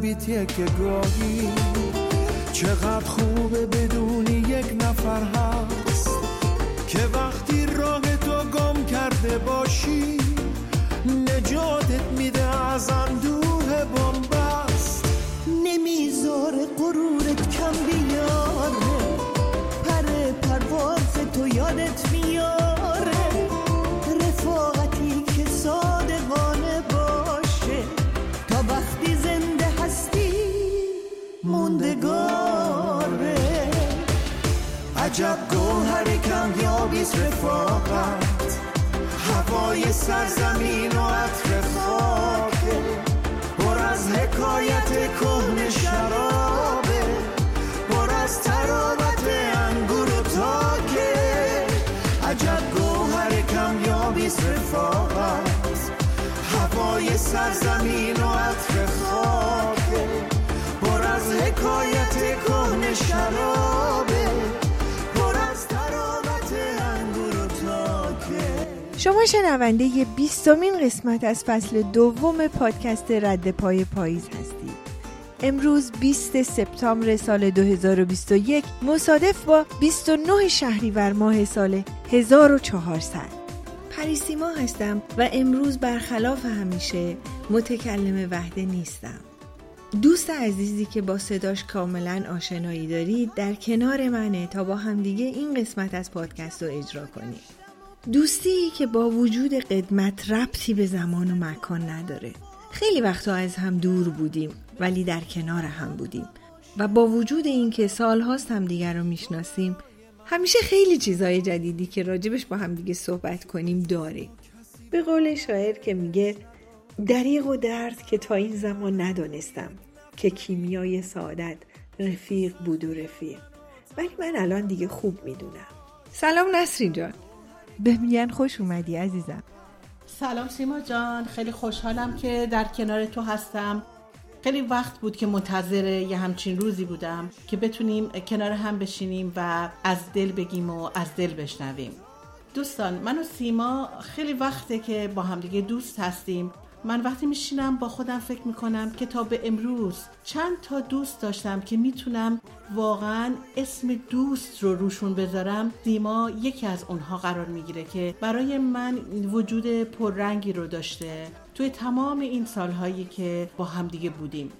از بیتیه که گاهی چقدر خوبه بدونی یک نفر هست. موندگاره عجب گوهر کمیابیست رفاقت. هوای سرزمین و عطر خاکه. پر از حکایت کهن شرابه. پر از تراوت انگور و تاکه. عجب گوهر کمیابیست رفاقت. هوای سرزمین و عطر خاکه. حکایت کهن شرابه شما شنونده ی بیستمین قسمت از فصل دوم پادکست رد پای پاییز هستید. امروز 20 سپتامبر سال 2021 مصادف با 29 شهریور ماه سال 1400 پریسیما هستم و امروز برخلاف همیشه متکلم وحده نیستم. دوست عزیزی که با صداش کاملا آشنایی دارید در کنار منه تا با همدیگه این قسمت از پادکست رو اجرا کنیم. دوستی که با وجود قدمت ربطی به زمان و مکان نداره. خیلی وقتا از هم دور بودیم ولی در کنار هم بودیم. و با وجود اینکه سالهاست هم دیگر رو می‌شناسیم همیشه خیلی چیزای جدیدی که راجبش با هم دیگه صحبت کنیم داریم به قول شاعر که میگه دریغ و درد که تا این زمان ندانستم که کیمیای سعادت رفیق بود و رفیق. ولی من الان دیگه خوب می‌دونم. سلام نسرین جان. به میگن خوش اومدی عزیزم. سلام سیما جان خیلی خوشحالم که در کنار تو هستم. خیلی وقت بود که منتظر یه همچین روزی بودم که بتونیم کنار هم بشینیم و از دل بگیم و از دل بشنویم. دوستان من و سیما خیلی وقته که با همدیگه دوست هستیم. من وقتی میشینم با خودم فکر می‌کنم که تا به امروز چند تا دوست داشتم که می‌تونم واقعا اسم دوست رو روشون بذارم سیما یکی از اونها قرار می‌گیره که برای من وجود پررنگی رو داشته توی تمام این سالهایی که با همدیگه بودیم.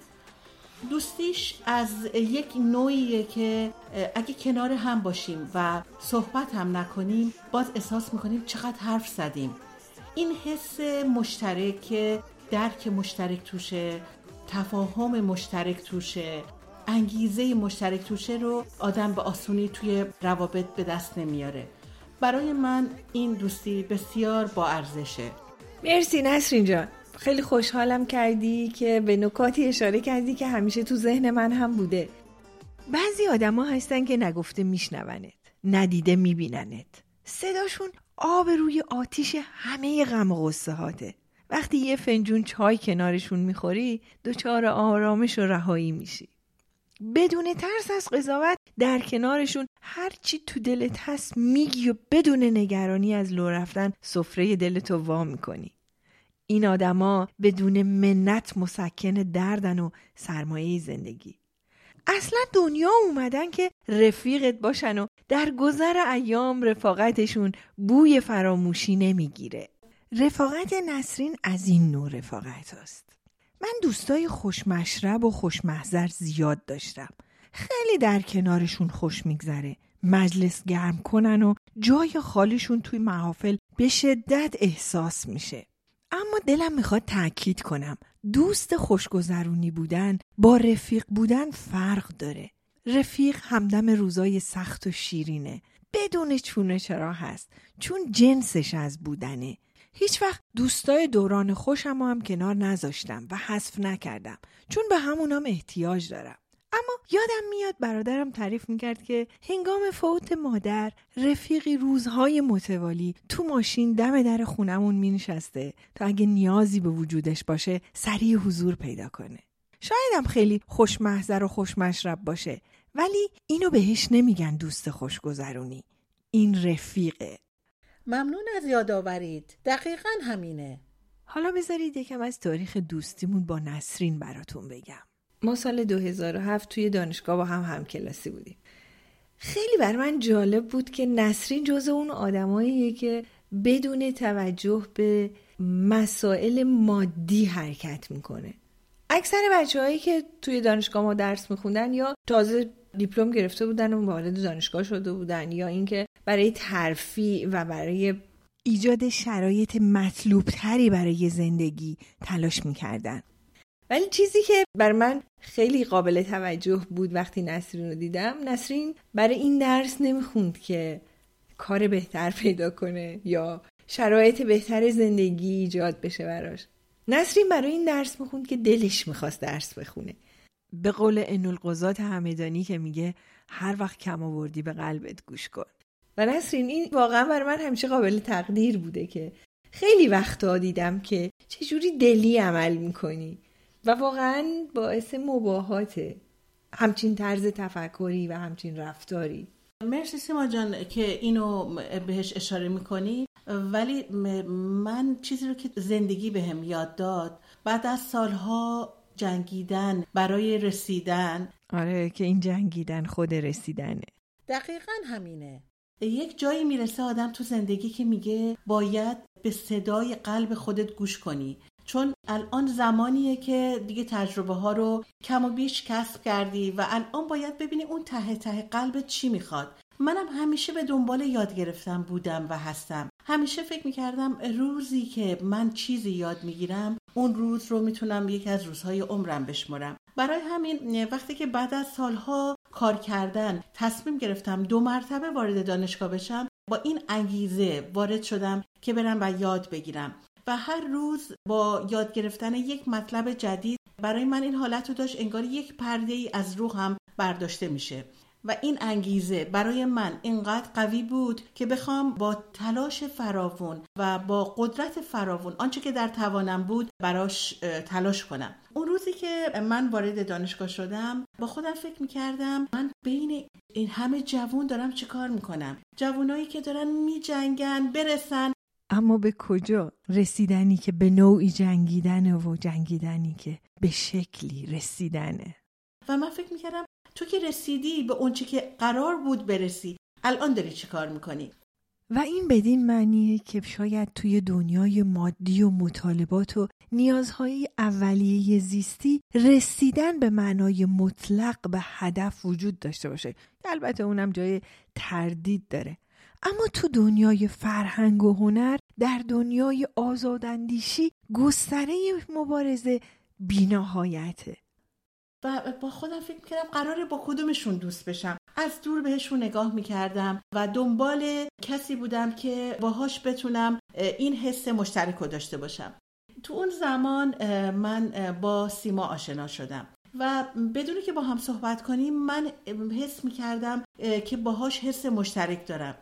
دوستیش از یک نوعیه که اگه کنار هم باشیم و صحبت هم نکنیم باز احساس می‌کنیم چقدر حرف زدیم. این حس مشترک درک مشترک توشه تفاهم مشترک توشه انگیزه مشترک توشه رو آدم به آسونی توی روابط به دست نمیاره. برای من این دوستی بسیار با ارزشه. مرسی نسرین جان. خیلی خوشحالم کردی که به نکاتی اشاره کردی که همیشه تو ذهن من هم بوده. بعضی آدما هستن که نگفته میشنونت ندیده میبیننت. صداشون آب روی آتیش همه غم و غصه هاته وقتی یه فنجون چای کنارشون می‌خوری دچار آرامش و رهایی میشی. بدون ترس از قضاوت در کنارشون هرچی تو دلت هست میگی و بدون نگرانی از لو رفتن سفره دلتو وا می‌کنی. این آدما بدون منت مسکن دردن و سرمایه زندگی. اصلا دنیا اومدن که رفیقت باشن و در گذر ایام رفاقتشون بوی فراموشی نمی‌گیره. رفاقت نسرین از این نوع رفاقت است. من دوستای خوشمشرب و خوشمحضر زیاد داشتم. خیلی در کنارشون خوش میگذره مجلس گرم کنن و جای خالیشون توی محافل به شدت احساس میشه. اما دلم می‌خواد تاکید کنم دوست خوشگذرونی بودن با رفیق بودن فرق داره. رفیق همدم روزای سخت و شیرینه. بدون چونه چرا هست؟ چون جنسش از بودنه. هیچ وقت دوستای دوران خوشم هم کنار نذاشتم و حذف نکردم. چون به همونام احتیاج دارم. اما یادم میاد برادرم تعریف می‌کرد که هنگام فوت مادر رفیقی روزهای متوالی تو ماشین دم در خونمون مینشسته تا اگه نیازی به وجودش باشه سریع حضور پیدا کنه. شایدم خیلی خوشمحضر و خوشمشرب باشه ولی اینو بهش نمیگن دوست خوشگذرونی. این رفیقه. ممنون از یادآورید. دقیقا همینه. حالا بذارید یکم از تاریخ دوستیمون با نسرین براتون بگم. ما سال 2007 توی دانشگاه با هم همکلاسی بودیم. خیلی بر من جالب بود که نسرین جز اون آدماییه که بدون توجه به مسائل مادی حرکت می‌کنه. اکثر بچه هایی که توی دانشگاه ما درس میخوندن یا تازه دیپلم گرفته بودن و وارد دانشگاه شده بودن یا اینکه برای ترفیع و برای ایجاد شرایط مطلوب تری برای زندگی تلاش می‌کردن. ولی چیزی که بر من خیلی قابل توجه بود وقتی نسرین رو دیدم نسرین برای این درس نمی‌خوند که کار بهتر پیدا کنه یا شرایط بهتر زندگی ایجاد بشه براش. نسرین برای این درس می‌خوند که دلش می‌خواست درس بخونه. به قول انولقضات همدانی که میگه هر وقت کم آوردی به قلبت گوش کن. و نسرین این واقعا برای من همیشه قابل تقدیر بوده که خیلی وقتا دیدم که چجوری دلی عمل می‌کنی و واقعا باعث مباهاته همچین طرز تفکری و همچین رفتاری. مرسی سیما جان که اینو بهش اشاره می‌کنی. ولی من چیزی رو که زندگی بهم به یاد داد بعد از سالها جنگیدن برای رسیدن. آره که این جنگیدن خود رسیدنه. دقیقا همینه. یک جایی می‌رسه آدم تو زندگی که میگه باید به صدای قلب خودت گوش کنی. چون الان زمانیه که دیگه تجربه ها رو کم و بیش کسب کردی و الان باید ببینی اون ته ته قلبت چی می‌خواد. منم همیشه به دنبال یاد گرفتم بودم و هستم. همیشه فکر می‌کردم روزی که من چیزی یاد می‌گیرم اون روز رو می‌تونم یکی از روزهای عمرم بشمرم برای همین وقتی که بعد از سالها کار کردن تصمیم گرفتم دو مرتبه وارد دانشگاه بشم با این انگیزه وارد شدم که برم و یاد بگیرم. و هر روز با یاد گرفتن یک مطلب جدید برای من این حالت رو داشت انگار یک پرده ای از روحم برداشته میشه. و این انگیزه برای من اینقدر قوی بود که بخوام با تلاش فراوون و با قدرت فراوون آنچه که در توانم بود براش تلاش کنم. اون روزی که من وارد دانشگاه شدم با خودم فکر می‌کردم من بین این همه جوون دارم چه کار می‌کنم؟ جوونایی که دارن میجنگن برسن. اما به کجا رسیدنی که به نوعی جنگیدنه و جنگیدنی که به شکلی رسیدنه؟ و من فکر می‌کردم تو که رسیدی به اونچه که قرار بود برسی الان داری چی کار می‌کنی؟ و این بدین معنیه که شاید توی دنیای مادی و مطالبات و نیازهای اولیه زیستی رسیدن به معنای مطلق به هدف وجود داشته باشه. البته اونم جای تردید داره. اما تو دنیای فرهنگ و هنر در دنیای آزاداندیشی گستره مبارزه بینهایته و با خودم فکر کردم قراره با کدومشون دوست بشم. از دور بهشون نگاه می‌کردم و دنبال کسی بودم که باهاش بتونم این حس مشترک رو داشته باشم. تو اون زمان من با سیما آشنا شدم و بدونی که با هم صحبت کنیم من حس می‌کردم که باهاش حس مشترک دارم.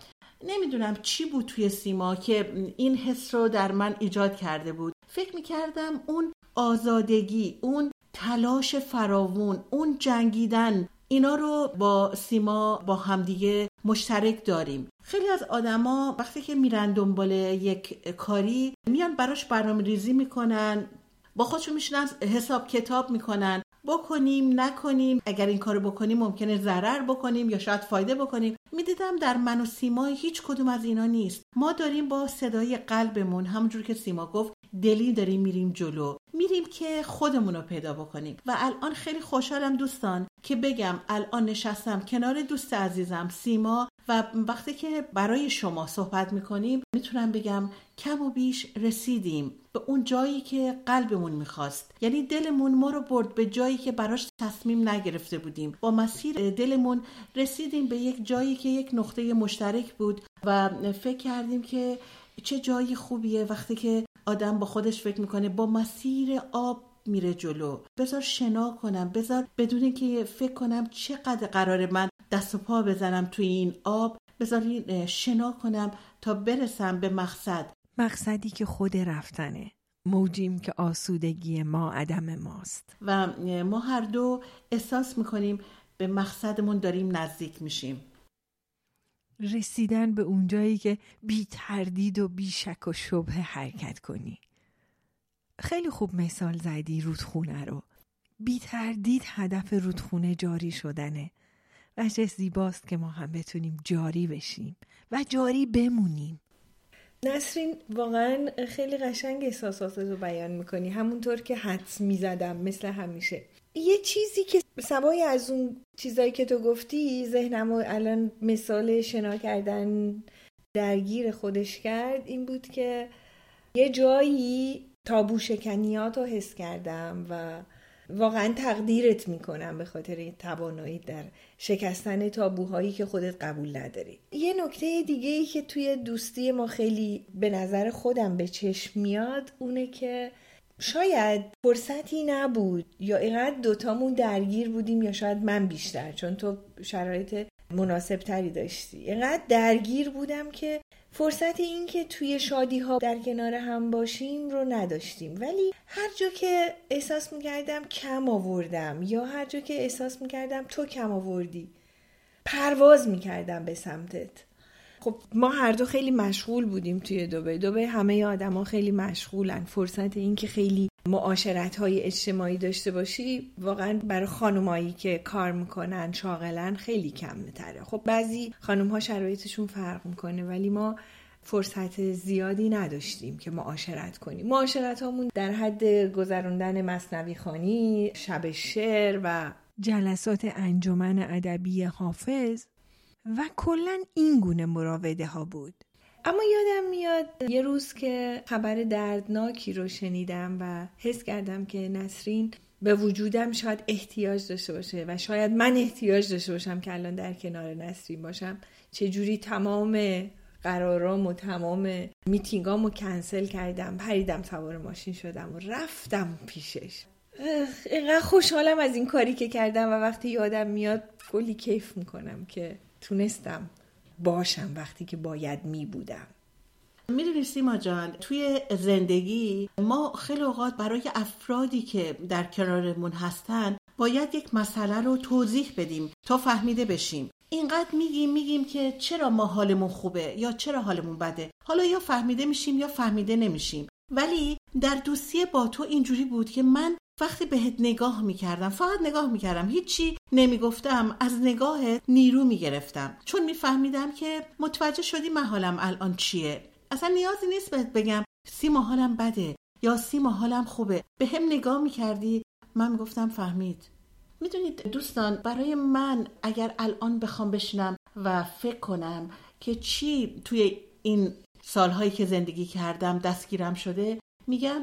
نمی‌دونم چی بود توی سیما که این حس رو در من ایجاد کرده بود. فکر می‌کردم اون آزادگی اون تلاش فراوون اون جنگیدن اینا رو با سیما با همدیگه مشترک داریم. خیلی از آدما وقتی که میرن دنبال یک کاری میان براش برنامه ریزی می‌کنن با خودشون میشنن حساب کتاب می‌کنن. بکنیم نکنیم اگر این کارو بکنیم ممکنه ضرر بکنیم یا شاید فایده بکنیم. می‌دیدم در من و سیما هیچ کدوم از اینا نیست. ما داریم با صدای قلبمون همونجور که سیما گفت دلی داریم میریم جلو. میریم که خودمون رو پیدا بکنیم. و الان خیلی خوشحالم دوستان که بگم الان نشستم کنار دوست عزیزم سیما و وقتی که برای شما صحبت می‌کنیم می‌تونم بگم کم و بیش رسیدیم به اون جایی که قلبمون می‌خواست. یعنی دلمون ما رو برد به جایی که براش تصمیم نگرفته بودیم. با مسیر دلمون رسیدیم به یک جایی که یک نقطه مشترک بود و فکر کردیم که چه جایی خوبیه وقتی که آدم با خودش فکر می‌کنه با مسیر آب میره جلو. بذار شنا کنم بذار بدون که فکر کنم چقدر قرار من دست و پا بزنم توی این آب بذار شنا کنم تا برسم به مقصد. مقصدی که خود رفتنه موجیم که آسودگی ما عدم ماست. و ما هر دو احساس می‌کنیم به مقصدمون داریم نزدیک میشیم. رسیدن به اونجایی که بی تردید و بی شک و شبه حرکت کنی. خیلی خوب مثال زدی رودخونه رو. بی تردید هدف رودخونه جاری شدنه. و زیباست که ما هم بتونیم جاری بشیم و جاری بمونیم. نسرین واقعا خیلی قشنگ احساسات رو بیان می‌کنی. همونطور که حدس می‌زدم مثل همیشه. یه چیزی که سوای از اون چیزایی که تو گفتی ذهنم الان مثال شنا کردن درگیر خودش کرد این بود که یه جایی تابو شکنیات رو حس کردم و واقعا تقدیرت می‌کنم به خاطر این توانایی در شکستن تابوهایی که خودت قبول نداری. یه نکته دیگه ای که توی دوستی ما خیلی به نظر خودم به چشم میاد اونه که شاید فرصتی نبود یا اینقدر دوتامون درگیر بودیم یا شاید من بیشتر چون تو شرایط مناسب تری داشتی. اینقدر درگیر بودم که فرصت این که توی شادی ها در کنار هم باشیم رو نداشتیم. ولی هر جا که احساس می‌کردم کم آوردم یا هر جا که احساس می‌کردم تو کم آوردی پرواز می‌کردم به سمتت. خب ما هر دو خیلی مشغول بودیم توی دوبه دوبه همه آدما خیلی مشغولن. فرصت این که خیلی معاشرت های اجتماعی داشته باشی واقعا برای خانمایی که کار می‌کنن شاغلن خیلی کم تره. خب بعضی خانم ها شرایطشون فرق می‌کنه ولی ما فرصت زیادی نداشتیم که معاشرت کنیم. معاشرت هامون در حد گذراندن مصنوی خانی شب شعر و جلسات انجمن ادبی حافظ و کلا این گونه مراوده ها بود. اما یادم میاد یه روز که خبر دردناکی رو شنیدم و حس کردم که نسرین به وجودم شاید احتیاج داشته باشه و شاید من احتیاج داشته باشم که الان در کنار نسرین باشم. چجوری تمام قرارام و تمام میتینگام رو کنسل کردم پریدم سوار ماشین شدم و رفتم پیشش. اینقدر خوشحالم از این کاری که کردم و وقتی یادم میاد کلی کیف می‌کنم که تونستم باشم وقتی که باید می بودم. می‌دونی سیما جان توی زندگی ما خیلی اوقات برای افرادی که در کنارمون هستن باید یک مسئله رو توضیح بدیم تا فهمیده بشیم. اینقدر میگیم میگیم که چرا ما حالمون خوبه یا چرا حالمون بده؟ حالا یا فهمیده میشیم یا فهمیده نمیشیم. ولی در دوستی با تو اینجوری بود که من وقتی بهت نگاه می‌کردم فقط نگاه می‌کردم. هیچی نمی‌گفتم از نگاهت نیرو می‌گرفتم. چون میفهمیدم که متوجه شدی من حالم الان چیه. اصلا نیازی نیست بهت بگم سیما حالم بده یا سیما حالم خوبه. به هم نگاه می‌کردی من می‌گفتم فهمید. می‌دونید دوستان برای من اگر الان بخوام بشنم و فکر کنم که چی توی این سالهایی که زندگی کردم دستگیرم شده میگم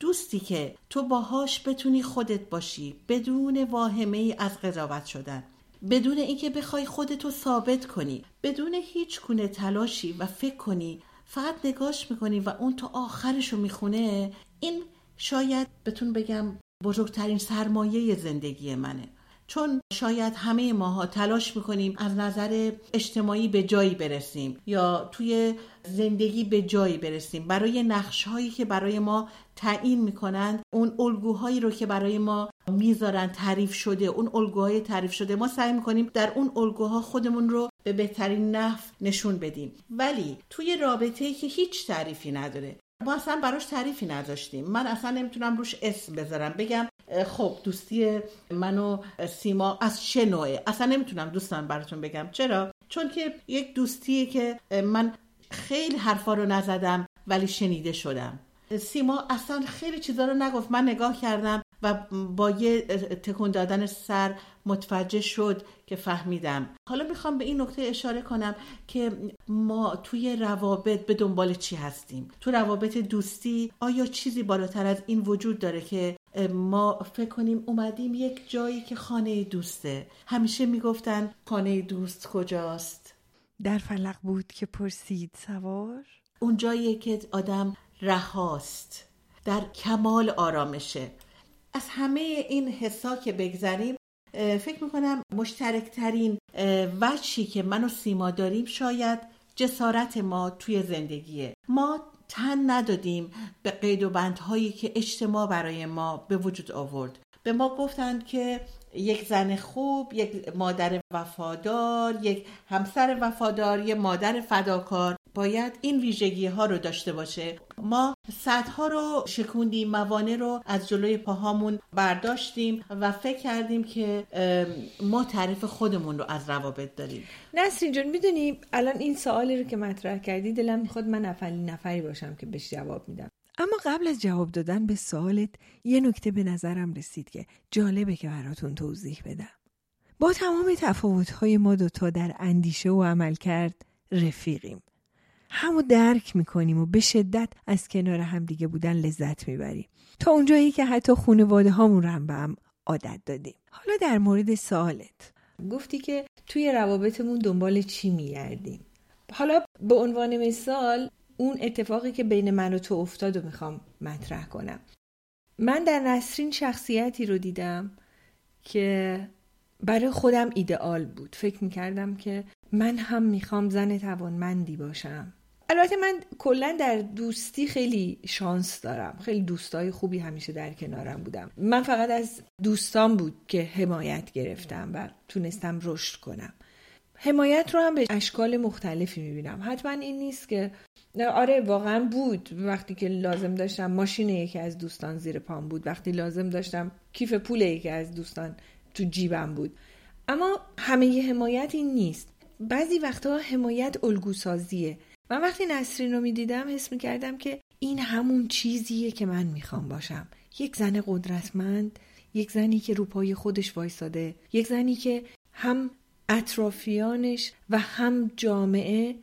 دوستی که تو باهاش بتونی خودت باشی بدون واهمه ای از قضاوت شدن. بدون اینکه بخوای خودتو ثابت کنی بدون هیچ گونه تلاشی و فکر کنی فقط نگاش می‌کنی و اون تو آخرشو می‌خونه این شاید بتون بگم بزرگترین سرمایه زندگی منه. چون شاید همه ماها تلاش می‌کنیم از نظر اجتماعی به جایی برسیم یا توی زندگی به جایی برسیم. برای نقش هایی که برای ما تعیین می‌کنند اون الگوهایی رو که برای ما می‌ذارن تعریف شده اون الگوهای تعریف شده ما سعی می‌کنیم در اون الگوها خودمون رو به بهترین نحو نشون بدیم. ولی توی رابطه ای که هیچ تعریفی نداره ما اصلا براش تعریفی نداشتیم. من اصلا نمی‌تونم روش اسم بذارم. بگم خب دوستی من و سیما از چه نوعه؟ اصلا نمی‌تونم دوستان براتون بگم. چرا؟ چون که یک دوستیه که من خیلی حرفا رو نزدم ولی شنیده شدم. سیما اصلا خیلی چیزا رو نگفت. من نگاه کردم و با یه تکون دادن سر متوجه شد که فهمیدم. حالا می‌خوام به این نکته اشاره کنم که ما توی روابط به دنبال چی هستیم؟ تو روابط دوستی آیا چیزی بالاتر از این وجود داره که ما فکر کنیم اومدیم یک جایی که خانه دوسته؟ همیشه می‌گفتن خانه دوست کجاست؟ در فلق بود که پرسید سوار؟ اون جاییه که آدم رهاست. در کمال آرامشه. از همه این حسا که بگذریم فکر می‌کنم مشترکترین وچی که من و سیما داریم شاید جسارت ما توی زندگیه. ما تن ندادیم به قید و بندهایی که اجتماع برای ما به وجود آورد. به ما گفتند که یک زن خوب یک مادر وفادار یک همسر وفادار یک مادر فداکار. باید این ویژگی ها رو داشته باشه. ما ها رو شکوندیم موانع رو از جلوی پاهامون برداشتیم و فکر کردیم که ما تعریف خودمون رو از روابط داریم. نسرین جان می‌دونی الان این سوالی رو که مطرح کردی دلم می‌خواد من اولین نفری باشم که بهش جواب میدم. اما قبل از جواب دادن به سوالت یه نکته به نظرم رسید که جالبه که براتون توضیح بدم. با تمام تفاوت‌های ما دوتا در اندیشه و عمل کرد رفیقیم. همو درک می‌کنیم و به شدت از کنار همدیگه بودن لذت می‌بریم. تا اونجایی که حتی خانواده هامون رو هم به هم عادت دادیم. حالا در مورد سوالت. گفتی که توی روابطمون دنبال چی میگردیم؟ حالا به عنوان مثال اون اتفاقی که بین من و تو افتاد و می‌خوام مطرح کنم. من در نسرین شخصیتی رو دیدم که برای خودم ایدئال بود. فکر می‌کردم که من هم می‌خوام زن توانمندی باشم. البته من کلا در دوستی خیلی شانس دارم. خیلی دوستای خوبی همیشه در کنارم بودم. من فقط از دوستان بود که حمایت گرفتم و تونستم رشد کنم. حمایت رو هم به اشکال مختلفی می‌بینم. حتما این نیست که آره واقعا بود. وقتی که لازم داشتم ماشین یکی از دوستان زیر پام بود. وقتی لازم داشتم کیف پول یکی از دوستان تو جیبم بود. اما همه ی حمایت این نیست. بعضی وقتها حمایت الگوسازیه. من وقتی نسرین رو می‌دیدم حس می‌کردم که این همون چیزیه که من می‌خوام باشم. یک زن قدرتمند یک زنی که رو پای خودش وایساده یک زنی که هم اطرافیانش و هم جامعه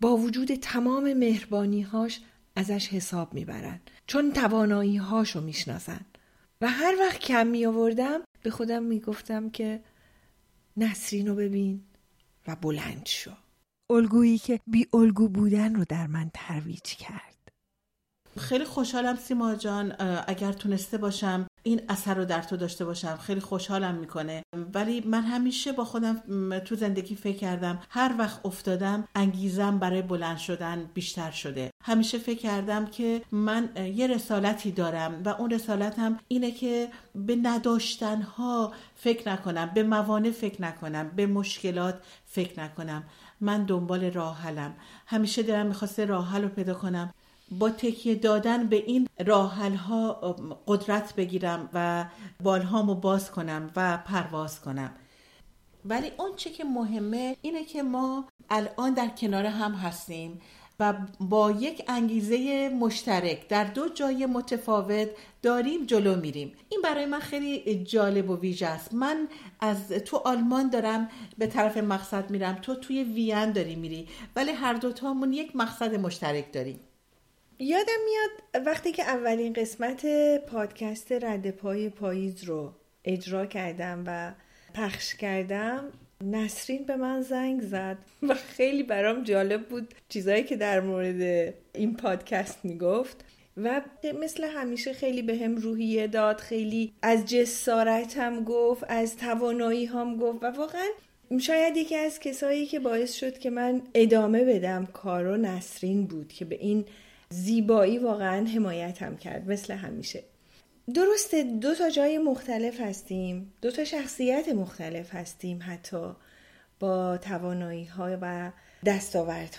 با وجود تمام مهربانیهاش ازش حساب می‌برن چون توانایی هاشو می‌شناسن و هر وقت کم می آوردم به خودم می‌گفتم که نسرین رو ببین و بلند شو. الگویی که بی الگو بودن رو در من ترویج کرد. خیلی خوشحالم سیما جان اگر تونسته باشم این اثر رو در تو داشته باشم. خیلی خوشحالم می‌کنه. ولی من همیشه با خودم تو زندگی فکر کردم هر وقت افتادم انگیزم برای بلند شدن بیشتر شده. همیشه فکر کردم که من یه رسالتی دارم و اون رسالتم اینه که به نداشتنها فکر نکنم به موانع فکر نکنم به مشکلات فکر نکنم. من دنبال راه حلم. همیشه دلم می‌خواسته راه حل رو پیدا کنم. با تکیه دادن به این راحل ها قدرت بگیرم و بالهامو باز کنم و پرواز کنم. ولی اون چی که مهمه اینه که ما الان در کنار هم هستیم و با یک انگیزه مشترک در دو جای متفاوت داریم جلو میریم. این برای من خیلی جالب و ویژه است. من از تو آلمان دارم به طرف مقصد میرم. تو توی وین داری میری. ولی هر دوتامون یک مقصد مشترک داریم. یادم میاد وقتی که اولین قسمت پادکست رد پای پاییز رو اجرا کردم و پخش کردم نسرین به من زنگ زد و خیلی برام جالب بود چیزایی که در مورد این پادکست می‌گفت و مثل همیشه خیلی به هم روحیه داد خیلی از جسارتم گفت از توانایی هم گفت و واقعا شاید یکی از کسایی که باعث شد که من ادامه بدم کارو نسرین بود که به این زیبایی واقعا حمایتم کرد مثل همیشه. درسته دو تا جای مختلف هستیم دو تا شخصیت مختلف هستیم حتی با توانایی های و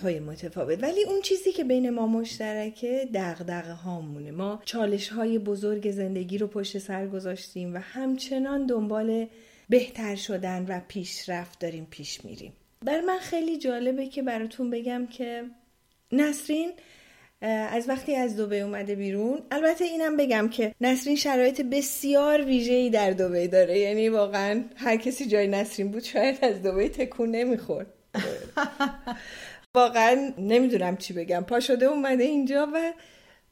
های متفاوت. ولی اون چیزی که بین ما مشترکه دغدغه هامونه ما چالش های بزرگ زندگی رو پشت سر گذاشتیم و همچنان دنبال بهتر شدن و پیشرفت داریم پیش میریم. بر من خیلی جالبه که براتون بگم که نسرین از وقتی از دوبه اومده بیرون البته اینم بگم که نسرین شرایط بسیار ویژه‌ای در دوبه داره. یعنی واقعا هر کسی جای نسرین بود شاید از دوبه تکون نمی‌خورد. واقعا نمی‌دونم چی بگم. پا شده اومده اینجا و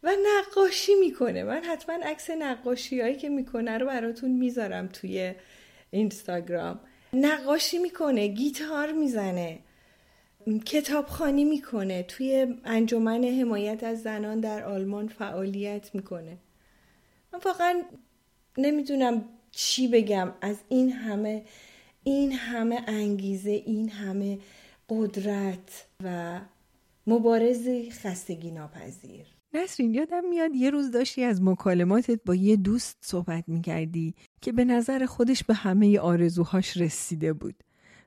و نقاشی می‌کنه. من حتما عکس نقاشی هایی که می‌کنه رو براتون می‌ذارم توی اینستاگرام. نقاشی می‌کنه گیتار می‌زنه. کتابخانی می‌کنه. توی انجمن حمایت از زنان در آلمان فعالیت می‌کنه. من واقعا نمی‌دونم چی بگم. از این همه این همه انگیزه این همه قدرت و مبارز خستگی ناپذیر. نسرین یادم میاد یه روز داشتی از مکالماتت با یه دوست صحبت می‌کردی که به نظر خودش به همه آرزوهاش رسیده بود.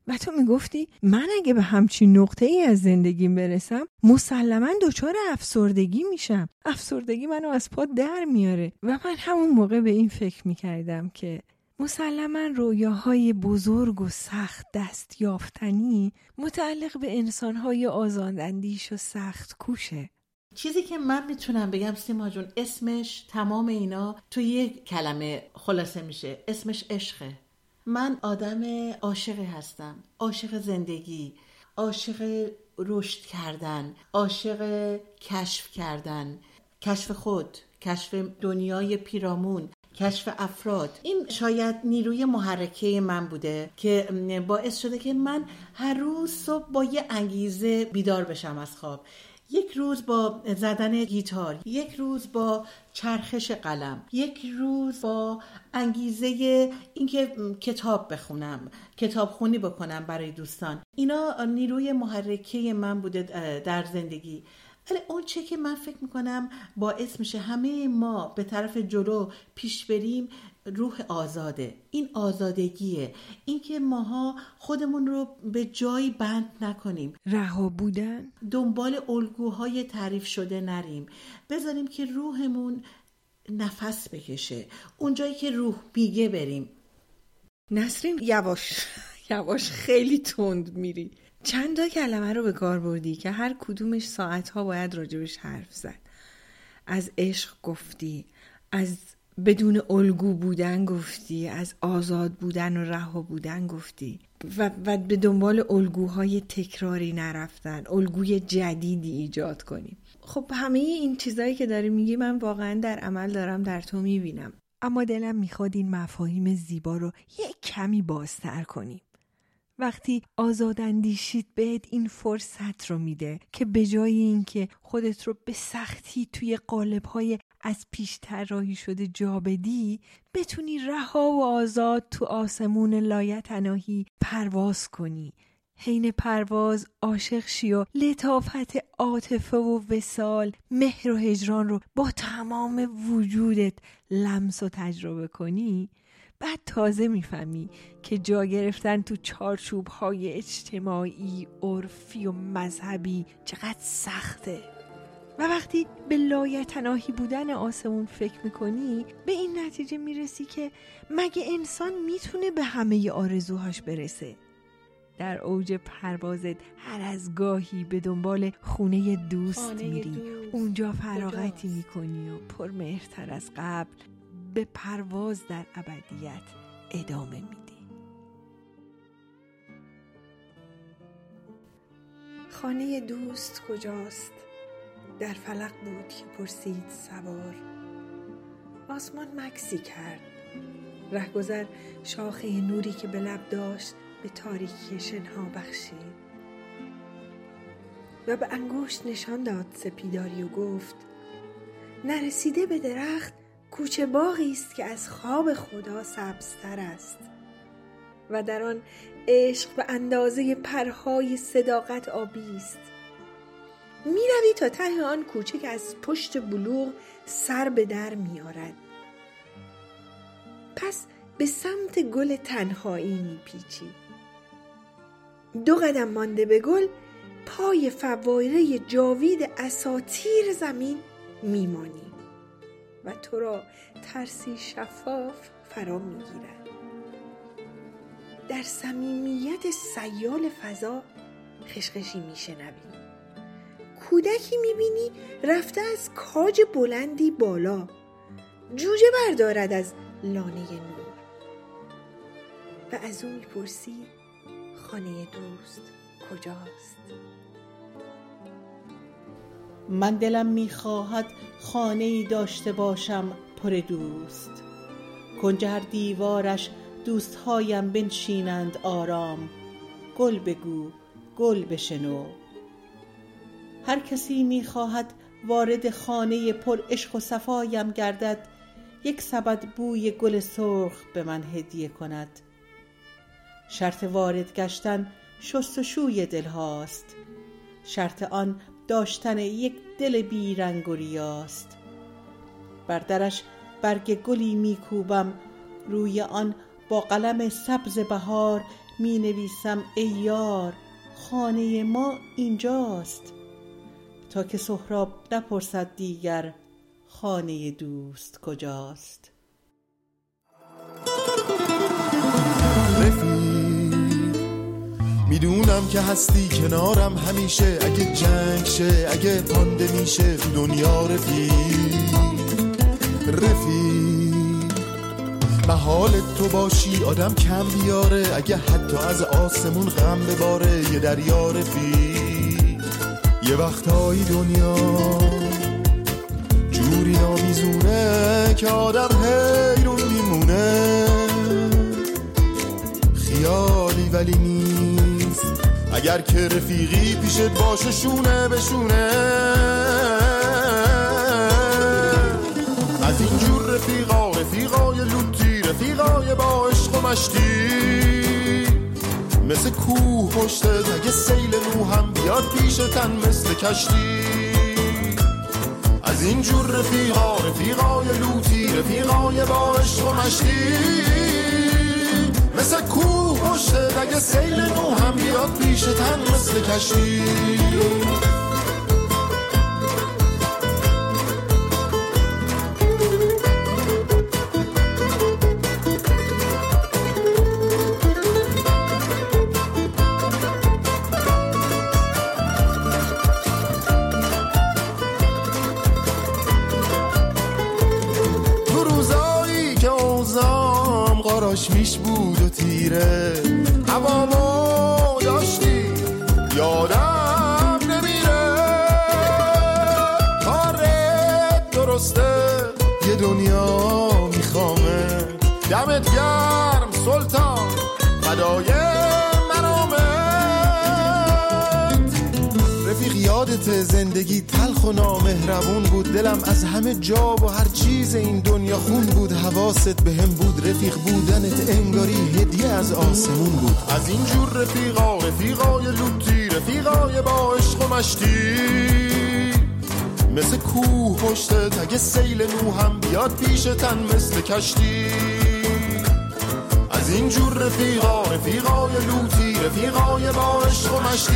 و تو می‌گفتی من اگه به همچین نقطه ای از زندگیم برسم مسلما دچار افسردگی میشم. افسردگی منو از پا در میاره. و من همون موقع به این فکر می‌کردم که مسلما رویاهای بزرگ و سخت دست یافتنی متعلق به انسانهای آزاداندیش و سخت کوشه. چیزی که من می‌تونم بگم سیما جون اسمش تمام اینا تو یک کلمه خلاصه میشه. اسمش عشقه. من آدم عاشقی هستم. عاشق زندگی عاشق رشد کردن عاشق کشف کردن. کشف خود کشف دنیای پیرامون کشف افراد. این شاید نیروی محرکه من بوده که باعث شده که من هر روز صبح با یه انگیزه بیدار بشم از خواب. یک روز با زدن گیتار یک روز با چرخش قلم یک روز با انگیزه اینکه کتاب بخونم کتاب خونی بکنم برای دوستان. اینا نیروی محرکه من بوده در زندگی. ولی اون چه که من فکر می‌کنم باعث میشه همه ما به طرف جلو پیش بریم روح آزاده. این آزادگیه. اینکه ماها خودمون رو به جایی بند نکنیم. رها بودن. دنبال الگوهای تعریف شده نریم. بذاریم که روحمون نفس بکشه. اونجایی که روح بیگه بریم. نسرین یواش یواش خیلی تند میری. چند تا کلمه رو به کار بردی که هر کدومش ساعتها باید راجبش حرف زد. از عشق گفتی از بدون الگو بودن گفتی از آزاد بودن و رها بودن گفتی. و, و به دنبال الگوهای تکراری نرفتن الگوی جدیدی ایجاد کنیم خب همه این چیزهایی که داری میگی من واقعا در عمل دارم در تو می‌بینم. اما دلم می‌خواد این مفاهیم زیبا رو یک کمی بازتر کنیم وقتی آزاداندیشید بهت این فرصت رو میده که به جای اینکه خودت رو به سختی توی قالب‌های از پیش طراحی شده جا بدی بتونی رها و آزاد تو آسمون لایتناهی پرواز کنی. حین پرواز عاشق شی و لطافت عاطفه و وسال مهر و هجران رو با تمام وجودت لمس و تجربه کنی. بعد تازه می‌فهمی که جا گرفتن تو چارچوب های اجتماعی، عرفی و مذهبی چقدر سخته. و وقتی به لایتناهی بودن آسمون فکر می‌کنی به این نتیجه می‌رسی که مگه انسان می‌تونه به همه آرزوهاش برسه. در اوج پروازت هر از گاهی به دنبال خونه دوست میری. اونجا فراغتی می‌کنی و پرمهرتر از قبل به پرواز در ابدیت ادامه میدی. خانه دوست کجاست؟ در فلق بود که پرسید سوار. آسمان مکسی کرد. رهگذر شاخه نوری که به لب داشت به تاریکی شنها بخشید. و به انگشت نشان داد سپیداری و گفت نرسیده به درخت کوچه باغی است که از خواب خدا سبزتر است. و در آن عشق به اندازه پرهای صداقت آبی است. می‌روی تا ته آن کوچه که از پشت بلوغ سر به در میآرد. پس به سمت گل تنهایی میپیچی دو قدم مانده به گل پای فوایره جاوید اساتیر زمین میمانی و تو را ترسی شفاف فرا می‌گیرد. در صمیمیت سیال فضا خشخشی میشنوی کودکی می‌بینی رفته از کاج بلندی بالا. جوجه بردارد از لانه نور. و از او می‌پرسی خانه دوست کجاست؟ من دلم می‌خواهد خانه ای داشته باشم پر دوست. کنجر دیوارش دوستهایم بنشینند آرام. گل بگو گل بشنو. هر کسی می‌خواهد وارد خانه پر عشق و صفایم گردد یک سبد بوی گل سرخ به من هدیه کند. شرط وارد گشتن شستشوی دل هاست. شرط آن داشتن یک دل بیرنگ و ریاست. بر درش برگ گلی میکوبم روی آن با قلم سبز بهار می نویسم ای یار خانه ما اینجاست. تا که سهراب نپرسد دیگر خانه دوست کجاست. می‌دونم که هستی کنارم همیشه. اگه جنگ شه اگه پانده میشه دنیا رفیق. رفیق محال تو باشی آدم کم بیاره. اگه حتی از آسمون غم بباره یه دریا رفیق. یه وقتایی دنیا جوری نامیزونه که آدم حیرون میمونه. خیالی ولی نیست. اگر که رفیقی پیشت باشه شونه بشونه از اینجور رفیقا رفیقای لوتی رفیقای با عشق و مشتی. مثل کوه پشته اگه سیل نو هم بیاد پیش تن مثل کشتی. از اینجور رفیقا رفیقای لوتی رفیقای با عشق و مشتی. مثل کوه پشته اگه سیل نو هم بیاد پیش تن مثل کشتی. درسته یه دنیا میخوامه. دمت گرم سلطان فدای مرامت رفیق یادت زندگی تلخ و نامهربون بود. دلم از همه جا و هر چیز این دنیا خون بود. حواست به هم بود. رفیق بودنت انگاری هدیه از آسمون بود. از اینجور رفیقا رفیقای لوتی رفیقای با عشق و مشتی. مثل کوه پشتت اگه سیل نو هم بیاد پیش تن مثل کشتی. از اینجور رفیقا رفیقای لوتی رفیقای با عشق و مشتی.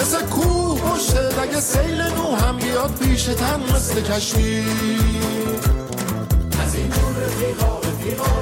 مثل کوه پشته اگه سیل نو هم بیاد پیش تن مثل کشتی. از اینجور رفیقا رفیقا